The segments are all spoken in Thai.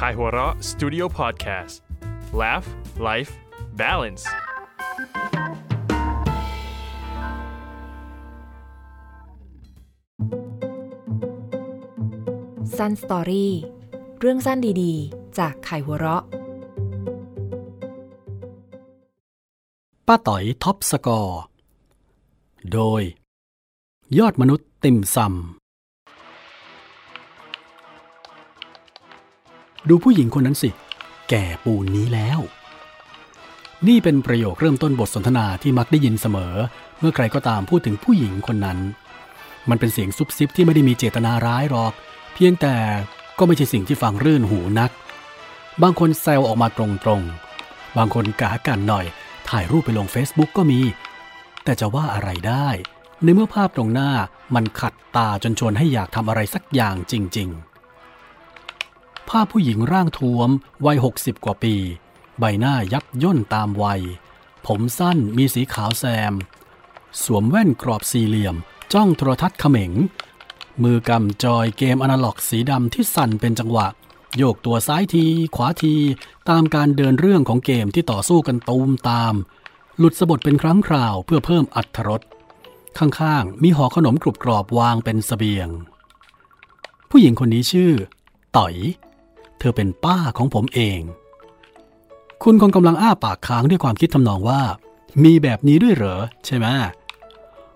Kaihura Studio Podcast Laugh Life Balance Sun Story เรื่องสั้นดีๆ จากไข่หัวเราะ ป้าต่อยท็อปสกอร์ โดย ยอดมนุษย์ติ่มซำ ดูผู้หญิงคนนั้นสิ แก่ปูนนี้แล้ว นี่เป็นประโยคเริ่มต้นบทสนทนาที่มักได้ยินเสมอ เมื่อใครก็ตามพูดถึงผู้หญิงคนนั้น มันเป็นเสียงซุบซิบที่ไม่ได้มีเจตนาร้ายหรอก เพียงแต่ก็ไม่ใช่สิ่งที่ฟังรื่นหูนัก บางคนแซวออกมาตรงๆ บางคนกากันหน่อย ถ่ายรูปไปลง Facebook ก็มี แต่จะว่าอะไรได้ ในเมื่อภาพตรงหน้ามันขัดตาจนชวนให้อยากทำอะไรสักอย่างจริง ๆ ภาพผู้หญิงร่างท้วมวัย 60 กว่าปี ใบหน้ายับย่นตามวัย ผมสั้นมีสีขาวแซม สวมแว่นกรอบสี่เหลี่ยม จ้องโทรทัศน์เขม็งมือกำจอยเกมอนาล็อกสีดำที่สั่นเป็นจังหวะ โยกตัวซ้ายที ขวาที ตามการเดินเรื่องของเกมที่ต่อสู้กันตูมตาม หลุดสะบดเป็นครั้งคราวเพื่อเพิ่มอัตรถรสข้างๆ มีห่อขนมกรุบกรอบวางเป็นสเสบียง ผู้หญิงคนนี้ชื่อ ต่อย ธอเป็นป้าของผมเอง คุณคงกำลังอ้าปากค้างด้วยความคิดทำนองว่า มีแบบนี้ด้วยเหรอ ใช่ไหม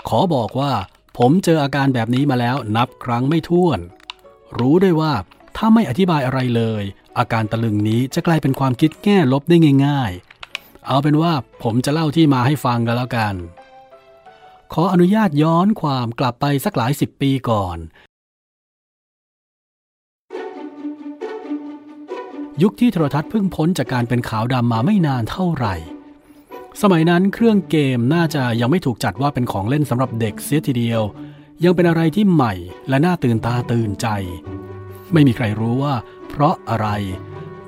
ขอบอกว่า ผมเจออาการแบบนี้มาแล้วนับครั้งไม่ถ้วน รู้ด้วยว่าถ้าไม่อธิบายอะไรเลย อาการตะลึงนี้จะกลายเป็นความคิดแง่ลบได้ง่าย ๆ เอาเป็นว่าผมจะเล่าที่มาให้ฟังกันแล้วกัน ขออนุญาตย้อนความกลับไปสักหลายสิบปีก่อน ยุคที่โทรทัศน์เพิ่งพ้นจากการเป็นขาวดำมาไม่นานเท่าไหร่ สมัยนั้นเครื่องเกมน่าจะยังไม่ถูกจัดว่าเป็นของเล่นสำหรับเด็กเสียทีเดียว ยังเป็นอะไรที่ใหม่และน่าตื่นตาตื่นใจ ไม่มีใครรู้ว่า เพราะอะไร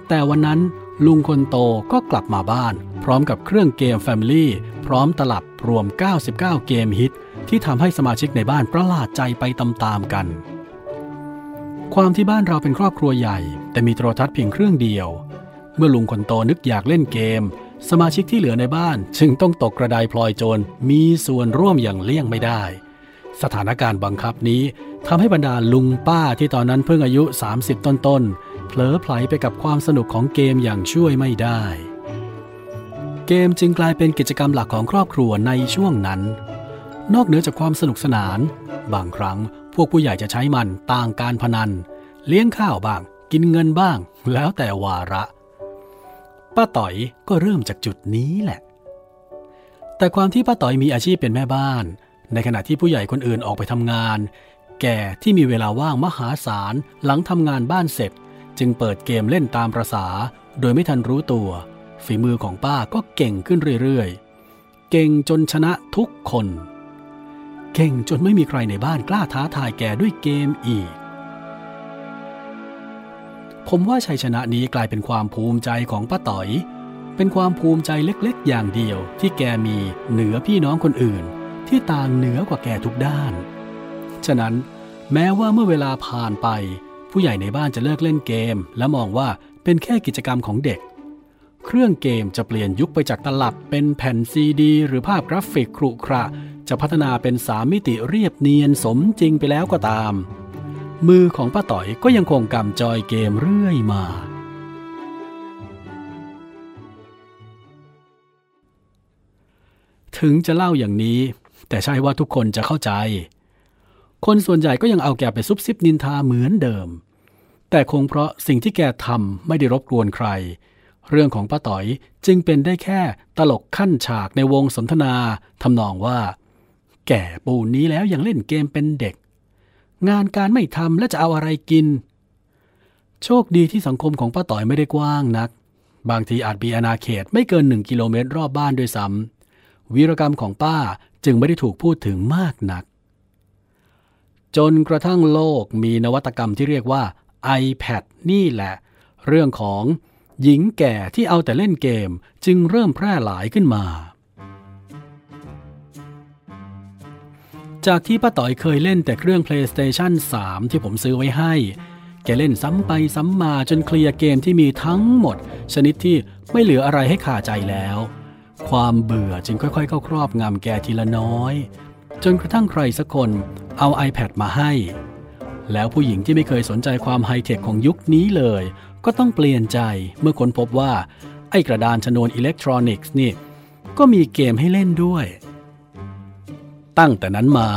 แต่วันนั้นลุงคนโตก็กลับมาบ้าน พร้อมกับเครื่องเกม Family พร้อมตลับรวม 99 เกมฮิต ที่ทำให้สมาชิกในบ้านประหลาดใจไปตามๆกัน ความที่บ้านเราเป็นครอบครัวใหญ่ แต่มีโทรทัศน์เพียงเครื่องเดียว เมื่อลุงคนโตนึกอยากเล่นเกม สมาชิกที่เหลือในบ้าน จึงต้องตกกระไดพลอยโจรมีส่วนร่วมอย่างเลี่ยงไม่ได้ สถานการณ์บังคับนี้ทำให้บรรดาลุงป้าที่ตอนนั้นเพิ่งอายุ 30 ต้นๆเผลอไผลไปกับความสนุกของเกมอย่างช่วยไม่ได้ เกมจึงกลายเป็นกิจกรรมหลักของครอบครัวในช่วงนั้น นอกเหนือจากความสนุกสนาน บางครั้ง พวกผู้ใหญ่จะใช้มันต่างการพนัน เลี้ยงข้าวบ้าง กินเงินบ้าง แล้วแต่วาระ ป้าต่อยก็เริ่มจากจุดนี้แหละ แต่ความที่ป้าต่อยมีอาชีพเป็นแม่บ้าน ในขณะที่ผู้ใหญ่คนอื่นออกไปทำงาน แก่ที่มีเวลาว่างมหาศาลหลังทำงานบ้านเสร็จ จึงเปิดเกมเล่นตามประษา โดยไม่ทันรู้ตัว ฝีมือของป้าก็เก่งขึ้นเรื่อยๆ เก่งจนชนะทุกคน เก่งจนไม่มีใครในบ้านกล้าท้าทายแกด้วยเกมอีก ผมว่าชัยชนะนี้กลายเป็นความภูมิใจของป้าต๋อย เป็นความภูมิใจเล็กๆ อย่างเดียวที่แกมีเหนือพี่น้องคนอื่น ที่ต่างเหนือกว่าแกทุกด้าน ฉะนั้นแม้ว่าเมื่อเวลาผ่านไป ผู้ใหญ่ในบ้านจะเลิกเล่นเกม และมองว่าเป็นแค่กิจกรรมของเด็ก เครื่องเกมจะเปลี่ยนยุคไปจากตลับเป็นแผ่นซีดี หรือภาพกราฟิกขรุขระ จะพัฒนาเป็นสามมิติเรียบเนียนสมจริงไปแล้วก็ตาม มือของป้าต๋อยก็ยังคงกำจอยเกมเรื่อยมา ถึงจะเล่าอย่างนี้ แต่ใช่ว่าทุกคนจะเข้าใจ คนส่วนใหญ่ก็ยังเอาแกไปซุบซิบนินทาเหมือนเดิม แต่คงเพราะสิ่งที่แกทำไม่ได้รบกวนใครเรื่องของป้าต๋อยจึงเป็นได้แค่ตลกขั้นฉากในวงสนทนาทำนองว่า แก่ปูนนี้แล้วยังเล่นเกมเป็นเด็ก งานการไม่ทำและจะเอาอะไรกิน โชคดีที่สังคมของป้าต๋อยไม่ได้กว้างนัก บางทีอาจมีอาณาเขตไม่เกินหนึ่งกิโลเมตรรอบบ้านด้วยซ้ำวีรกรรมของป้าจึงไม่ได้ถูกพูดถึงมากนัก จนกระทั่งโลกมีนวัตกรรมที่เรียกว่า iPad นี่แหละ เรื่องของหญิงแก่ที่เอาแต่เล่นเกมจึงเริ่มแพร่หลายขึ้นมา จากที่ป้าต่อยเคยเล่นแต่เครื่อง PlayStation 3 ที่ผมซื้อไว้ให้ แกเล่นซ้ำไปซ้ำมาจนเคลียร์เกมที่มีทั้งหมด ชนิดที่ไม่เหลืออะไรให้ขาใจแล้ว ความเบื่อจึงค่อยๆ เข้าครอบงำแกทีละน้อย จนกระทั่งใครสักคนเอา iPad มาให้ แล้วผู้หญิงที่ไม่เคยสนใจความไฮเทคของยุคนี้เลย ก็ต้องเปลี่ยนใจเมื่อค้นพบว่า ไอ้กระดานชนวนอิเล็กทรอนิกส์นี่ก็มีเกมให้เล่นด้วย ตั้งแต่นั้นมา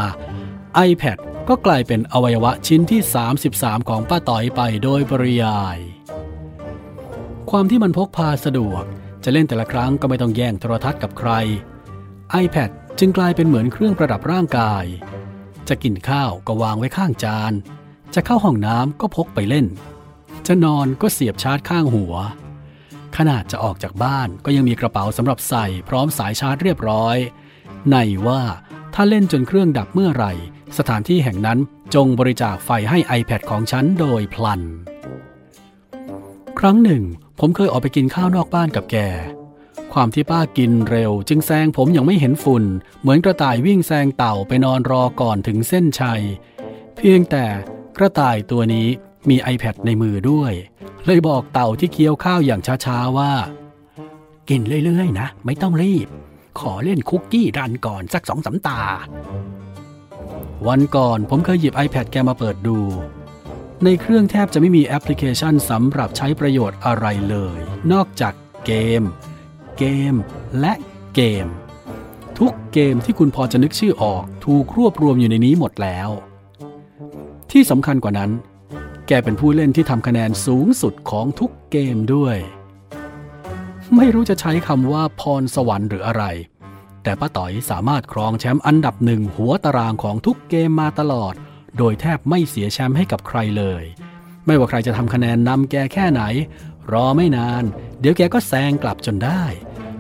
iPad ก็กลายเป็นอวัยวะชิ้นที่ 33 ของป้าต่อยไปโดยปริยาย ความที่มันพกพาสะดวก จะเล่นแต่ละครั้งก็ไม่ต้องแย่งโทรทัศน์กับใคร iPad จึงกลายเป็นเหมือนเครื่องประดับร่างกาย จะกินข้าวก็วางไว้ข้างจาน จะเข้าห้องน้ำก็พกไปเล่น จะนอนก็เสียบชาร์จข้างหัว ขนาดจะออกจากบ้านก็ยังมีกระเป๋าสำหรับใส่พร้อมสายชาร์จเรียบร้อย ในว่า ถ้าเล่นจนเครื่องดับเมื่อไหร่ สถานที่แห่งนั้นจงบริจาคไฟให้ iPad ของฉันโดยพลัน ครั้งหนึ่ง ผมเคยออกไปกินข้าวนอกบ้านกับแก ความที่ป้ากินเร็ว จึงแซงผมยังไม่เห็นฝุ่น เหมือนกระต่ายวิ่งแซงเต่าไปนอนรอก่อนถึงเส้นชัย เพียงแต่กระต่ายตัวนี้มี iPad ในมือด้วย เลยบอกเต่าที่เคี้ยวข้าวอย่างช้าๆว่า กินเรื่อยๆนะ ไม่ต้องรีบ ขอเล่นคุกกี้รันก่อนสักสองสามตา วันก่อนผมเคยหยิบ iPad แกมาเปิดดู ในเครื่องแทบจะไม่มีแอปพลิเคชันสำหรับใช้ประโยชน์อะไรเลย นอกจากเกม เกม และเกม ทุกเกมที่คุณพอจะนึกชื่อออกถูกรวบรวมอยู่ในนี้หมดแล้ว ที่สำคัญกว่านั้น แกเป็นผู้เล่นที่ทำคะแนนสูงสุดของทุกเกมด้วย ไม่รู้จะใช้คำว่าพรสวรรค์หรืออะไร แต่ป้าต๋อยสามารถครองแชมป์อันดับหนึ่งหัวตารางของทุกเกมมาตลอด โดยแทบไม่เสียแชมป์ให้กับใครเลย ไม่ว่าใครจะทำคะแนนนำแกแค่ไหน รอไม่นาน เดี๋ยวแกก็แซงกลับจนได้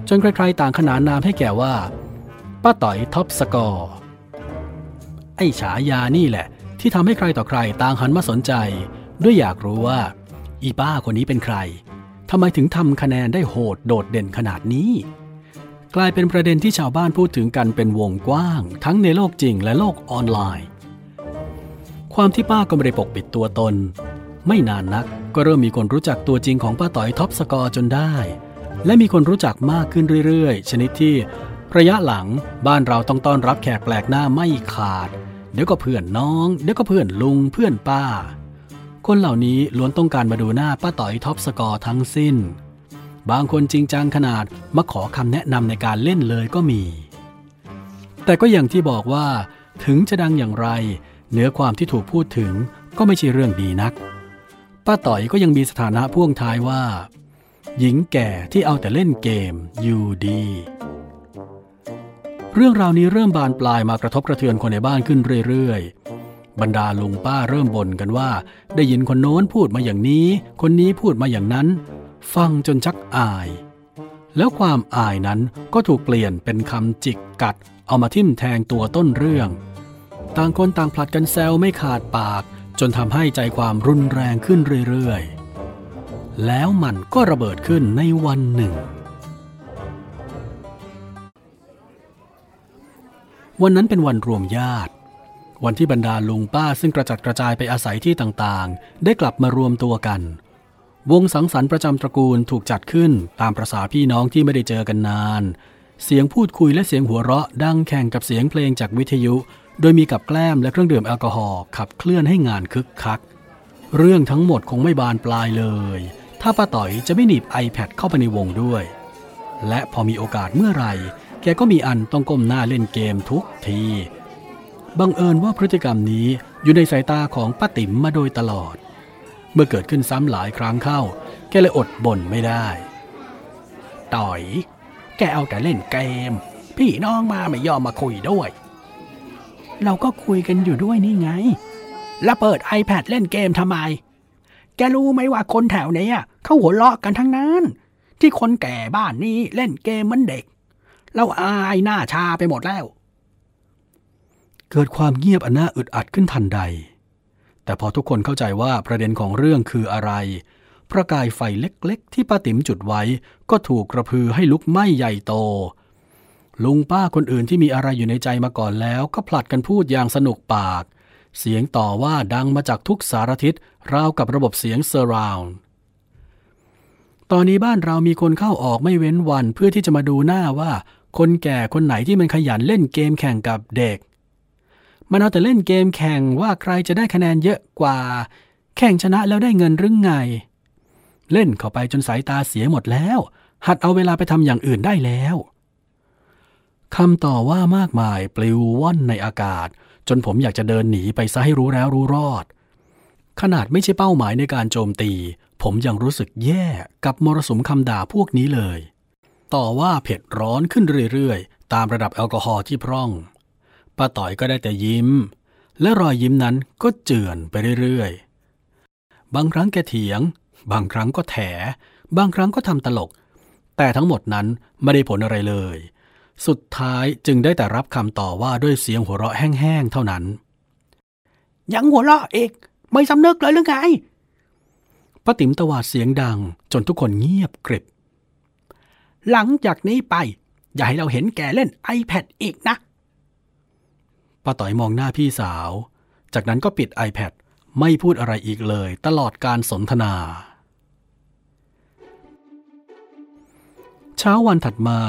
จนใครๆต่างขนานนามให้แกว่าป้าต๋อยท็อปสกอร์ไอ้ฉายานี่แหละ ที่ทำให้ใครต่อใครต่างหันมาสนใจ ด้วยอยากรู้ว่า อีป้าคนนี้เป็นใคร ทำไมถึงทำคะแนนได้โหดโดดเด่นขนาดนี้ กลายเป็นประเด็นที่ชาวบ้านพูดถึงกันเป็นวงกว้าง ทั้งในโลกจริงและโลกออนไลน์ ความที่ป้าก็ไม่ได้ปกปิดตัวตน ไม่นานนักก็เริ่มมีคนรู้จักตัวจริงของป้าต่อยท็อปสกอร์จนได้ และมีคนรู้จักมากขึ้นเรื่อยๆ ชนิดที่ระยะหลังบ้านเราต้องต้อนรับแขกแปลกหน้าไม่ขาด เดี๋ยวก็เพื่อนน้อง เดี๋ยวก็เพื่อนลุงเพื่อนป้า คนเหล่านี้ล้วนต้องการมาดูหน้าป้าต่อยท็อปสกอร์ทั้งสิ้น บางคนจริงจังขนาดมาขอคำแนะนำในการเล่นเลยก็มี แต่ก็อย่างที่บอกว่า ถึงจะดังอย่างไร เนื้อความที่ถูกพูดถึงก็ไม่ใช่เรื่องดีนัก ป้าต่อยก็ยังมีสถานะพ่วงท้ายว่า หญิงแก่ที่เอาแต่เล่นเกมอยู่ดีเรื่องราวนี้เริ่มบานปลายมากระทบกระเทือนคนในบ้านขึ้นเรื่อยๆ บรรดาลุงป้าเริ่มบ่นกันว่า ได้ยินคนโน้นพูดมาอย่างนี้ คนนี้พูดมาอย่างนั้น ฟังจนชักอาย แล้วความอายนั้นก็ถูกเปลี่ยนเป็นคำจิกกัด เอามาทิ่มแทงตัวต้นเรื่อง ต่างคนต่างผลัดกันแซวไม่ขาดปาก จนทำให้ใจความรุนแรงขึ้นเรื่อยๆ แล้วมันก็ระเบิดขึ้นในวันหนึ่งวันนั้นเป็นวันรวมญาติ วันที่บรรดาลุงป้าซึ่งกระจัดกระจายไปอาศัยที่ต่างๆ ได้กลับมารวมตัวกัน วงสังสรรค์ประจำตระกูลถูกจัดขึ้นตามประษาพี่น้องที่ไม่ได้เจอกันนาน เสียงพูดคุยและเสียงหัวเราะดังแข่งกับเสียงเพลงจากวิทยุ โดยมีกับแกล้มและเครื่องดื่มแอลกอฮอล์ขับเคลื่อนให้งานคึกคัก เรื่องทั้งหมดคงไม่บานปลายเลย ถ้าป้าต่อยจะไม่หนีบ iPad เข้าไปในวงด้วย และพอมีโอกาสเมื่อไหร่ แกก็มีอันต้องก้มหน้าเล่นเกมทุกที บังเอิญว่าพฤติกรรมนี้อยู่ในสายตาของป้าติ๋มมาโดยตลอด เมื่อเกิดขึ้นซ้ำหลายครั้งเข้า แกเลยอดบ่นไม่ได้ ต่อย แกเอาแต่เล่นเกม พี่น้องมาไม่ยอมมาคุยด้วย เราก็คุยกันอยู่ด้วยนี่ไง แล้วเปิด iPad เล่นเกมทำไม แกรู้ไหมว่าคนแถวเนี้ยเขาหัวเราะกันทั้งนั้น ที่คนแก่บ้านนี้เล่นเกมเหมันเด็ก เราอายหน้าชาไปหมดแล้ว เกิดความเงียบอันน่าอึดอัดขึ้นทันใด แต่พอทุกคนเข้าใจว่าประเด็นของเรื่องคืออะไร ประกายไฟเล็กๆ ที่ป้าติ๋มจุดไว้ ก็ถูกกระพือให้ลุกไหม้ใหญ่โต ลุงป้าคนอื่นที่มีอะไรอยู่ในใจมาก่อนแล้ว ก็ผลัดกันพูดอย่างสนุกปาก เสียงต่อว่าดังมาจากทุกสารทิศราวกับระบบเสียงเซอร์ราวน์ตอนนี้บ้านเรามีคนเข้าออกไม่เว้นวันเพื่อที่จะมาดูหน้าว่า คนแก่คนไหนที่มันขยันเล่นเกมแข่งกับเด็ก มันเอาแต่เล่นเกมแข่งว่าใครจะได้คะแนนเยอะกว่า แข่งชนะแล้วได้เงินหรือไง เล่นเข้าไปจนสายตาเสียหมดแล้ว หัดเอาเวลาไปทำอย่างอื่นได้แล้วคำต่อว่ามากมายปลิวว่อนในอากาศ จนผมอยากจะเดินหนีไปซะให้รู้แล้วรู้รอด ขนาดไม่ใช่เป้าหมายในการโจมตี ผมยังรู้สึกแย่กับมรสุมคำด่าพวกนี้เลย ต่อว่าเผ็ดร้อนขึ้นเรื่อยๆ ตามระดับแอลกอฮอล์ที่พร่อง ป้าต่อยก็ได้แต่ยิ้ม และรอยยิ้มนั้นก็เจือนไปเรื่อยๆ บางครั้งแกเถียง บางครั้งก็แถ บางครั้งก็ทำตลก แต่ทั้งหมดนั้นไม่ได้ผลอะไรเลย สุดท้ายจึงได้แต่รับคำต่อว่าด้วยเสียงหัวเราะแห้งๆ เท่านั้น ยังหัวเราะอีกไม่สำนึกเลยหรือไงป้าติ๋มตวาดเสียงดัง จนทุกคนเงียบกริบ หลังจากนี้ไป อย่าให้เราเห็นแกเล่น iPad อีกนะ ป้าต่อยมองหน้าพี่สาว จากนั้นก็ปิด iPad ไม่พูดอะไรอีกเลย ตลอดการสนทนา เช้าวันถัดมา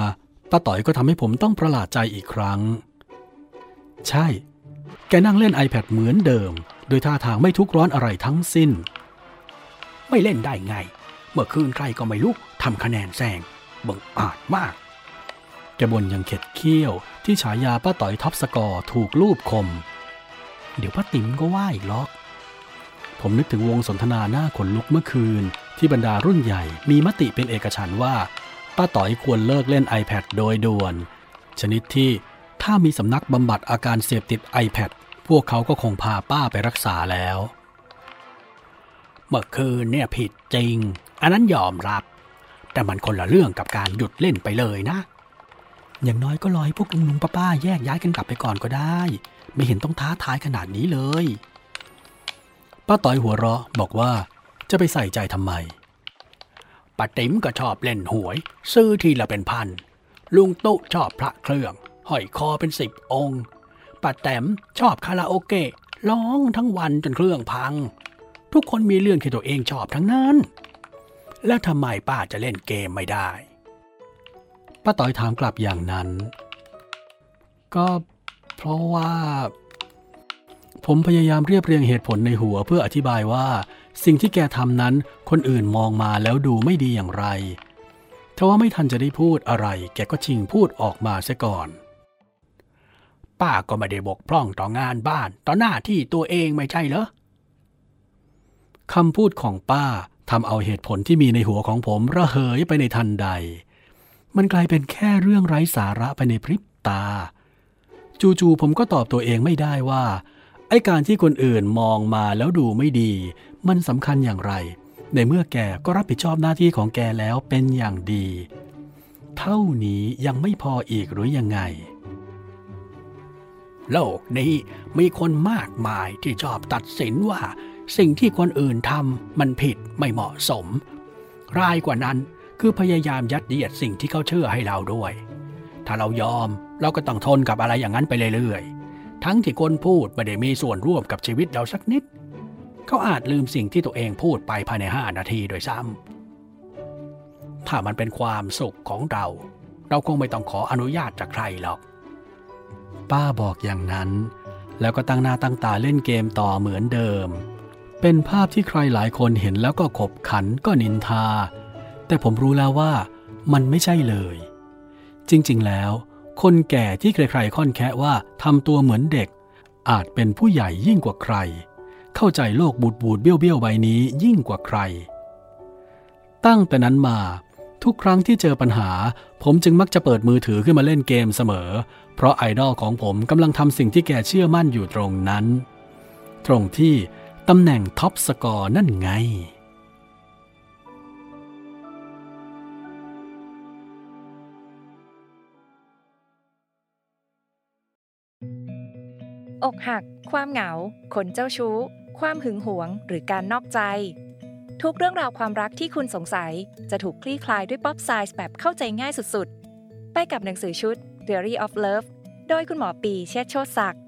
ป้าต่อยก็ทำให้ผมต้องประหลาดใจอีกครั้ง ใช่ แกนั่งเล่น iPad เหมือนเดิม โดยท่าทางไม่ทุกร้อนอะไรทั้งสิ้น ไม่เล่นได้ไง เมื่อคืนใครก็ไม่รู้ทำคะแนนแซงบังอาจมาก แกบ่นยังเข็ดเคี้ยว ที่ฉายาป้าต่อยท็อปสกอร์ถูกลูบคม เดี๋ยวป้าติ๋มก็ว่าอีกล็อก ผมนึกถึงวงสนทนาหน้าขนลุกเมื่อคืน ที่บรรดารุ่นใหญ่มีมติเป็นเอกฉันว่า ป้าต่อยควรเลิกเล่น iPad โดยด่วน ชนิดที่ถ้ามีสำนักบำบัดอาการเสพติด iPad พวกเขาก็คงพาป้าไปรักษาแล้ว เมื่อคืนเนี่ยผิดจริง อันนั้นยอมรับ แต่มันคนละเรื่องกับการหยุดเล่นไปเลยนะ อย่างน้อยก็รอให้พวกลุงลุงป้าป้าแยกย้ายกันกลับไปก่อนก็ได้ ไม่เห็นต้องท้าทายขนาดนี้เลย ป้าต่อยหัวเราะบอกว่าจะไปใส่ใจทำไมป้าติ๋มก็ชอบเล่นหวย ซื้อทีละเป็นพัน ลุงตุ๊ชอบพระเครื่องห้อยคอเป็นสิบองค์ป้าแต้มชอบคาราโอเกะร้องทั้งวันจนเครื่องพัง ทุกคนมีเรื่องที่ตัวเองชอบทั้งนั้น แล้วทำไมป้าจะเล่นเกมไม่ได้ ป้าต่อยถามกลับอย่างนั้น ก็เพราะว่า ผมพยายามเรียบเรียงเหตุผลในหัวเพื่ออธิบายว่า สิ่งที่แกทำนั้นคนอื่นมองมาแล้วดูไม่ดีอย่างไรทว่าไม่ทันจะได้พูดอะไร แกก็ชิงพูดออกมาเสียก่อน ป้าก็ไม่ได้บกพร่องต่องานบ้าน ต่อหน้าที่ตัวเองไม่ใช่เหรอคำพูดของป้าทำเอาเหตุผลที่มีในหัวของผมระเหยไปในทันใด มันกลายเป็นแค่เรื่องไร้สาระไปในพริบตา จู่ๆผมก็ตอบตัวเองไม่ได้ว่า ไอ้การที่คนอื่นมองมาแล้วดูไม่ดี มันสำคัญอย่างไร ในเมื่อแกก็รับผิดชอบหน้าที่ของแกแล้วเป็นอย่างดี เท่านี้ยังไม่พออีกหรือยังไง โลกนี้มีคนมากมายที่ชอบตัดสินว่า สิ่งที่คนอื่นทำมันผิดไม่เหมาะสมรายกว่านั้น คือพยายามยัดเยียดสิ่งที่เขาเชื่อให้เราด้วย ถ้าเรายอมเราก็ต้องทนกับอะไรอย่างนั้นไปเรื่อยๆ ทั้งที่คนพูดไม่ได้มีส่วนร่วมกับชีวิตเราสักนิด เขาอาจลืมสิ่งที่ตัวเองพูดไปภายในห้านาทีโดยซ้ำถ้ามันเป็นความสุขของเรา เราคงไม่ต้องขออนุญาตจากใครหรอก ป้าบอกอย่างนั้น แล้วก็ตั้งหน้าตั้งตาเล่นเกมต่อเหมือนเดิม เป็นภาพที่ใครหลายคนเห็นแล้วก็ขบขันก็นินทา แต่ผมรู้แล้วว่ามันไม่ใช่เลย จริงๆ แล้ว คนแก่ที่ใครๆค่อนแคะว่าทำตัวเหมือนเด็ก อาจเป็นผู้ใหญ่ยิ่งกว่าใคร เข้าใจโลกบูดบูดเบี้ยวเบี้ยวใบนี้ยิ่งกว่าใคร ตั้งแต่นั้นมา ทุกครั้งที่เจอปัญหา ผมจึงมักจะเปิดมือถือขึ้นมาเล่นเกมเสมอ เพราะไอดอลของผมกำลังทำสิ่งที่แกเชื่อมั่นอยู่ตรงนั้น ตรงที่ตำแหน่งท็อปสกอร์นั่นไง อกหัก ความเหงา คนเจ้าชู้ ความหึงหวง หรือการนอกใจ ทุกเรื่องราวความรักที่คุณสงสัย จะถูกคลี่คลายด้วย pop psych แบบเข้าใจง่ายสุดๆ ไปกับหนังสือชุด Theory of Love โดยคุณหมอปีย์ เชษฐ์โชติศักดิ์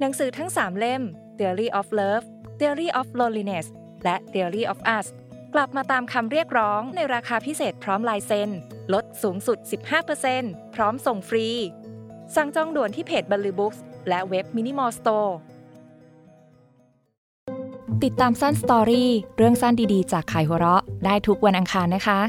หนังสือทั้ง 3 เล่ม Theory of Love Theory of Loneliness และ Theory of Us กลับมาตามคำเรียกร้องในราคาพิเศษพร้อมลายเซ็นลดสูงสุด 15%พร้อมส่งฟรี สั่งจองด่วนที่เพจ Banlue Books และเว็บ Minimore Storeติดตามสั้นสตอรี่เรื่องสั้นดีๆ จากขายหัวเราะได้ทุกวันอังคารนะคะ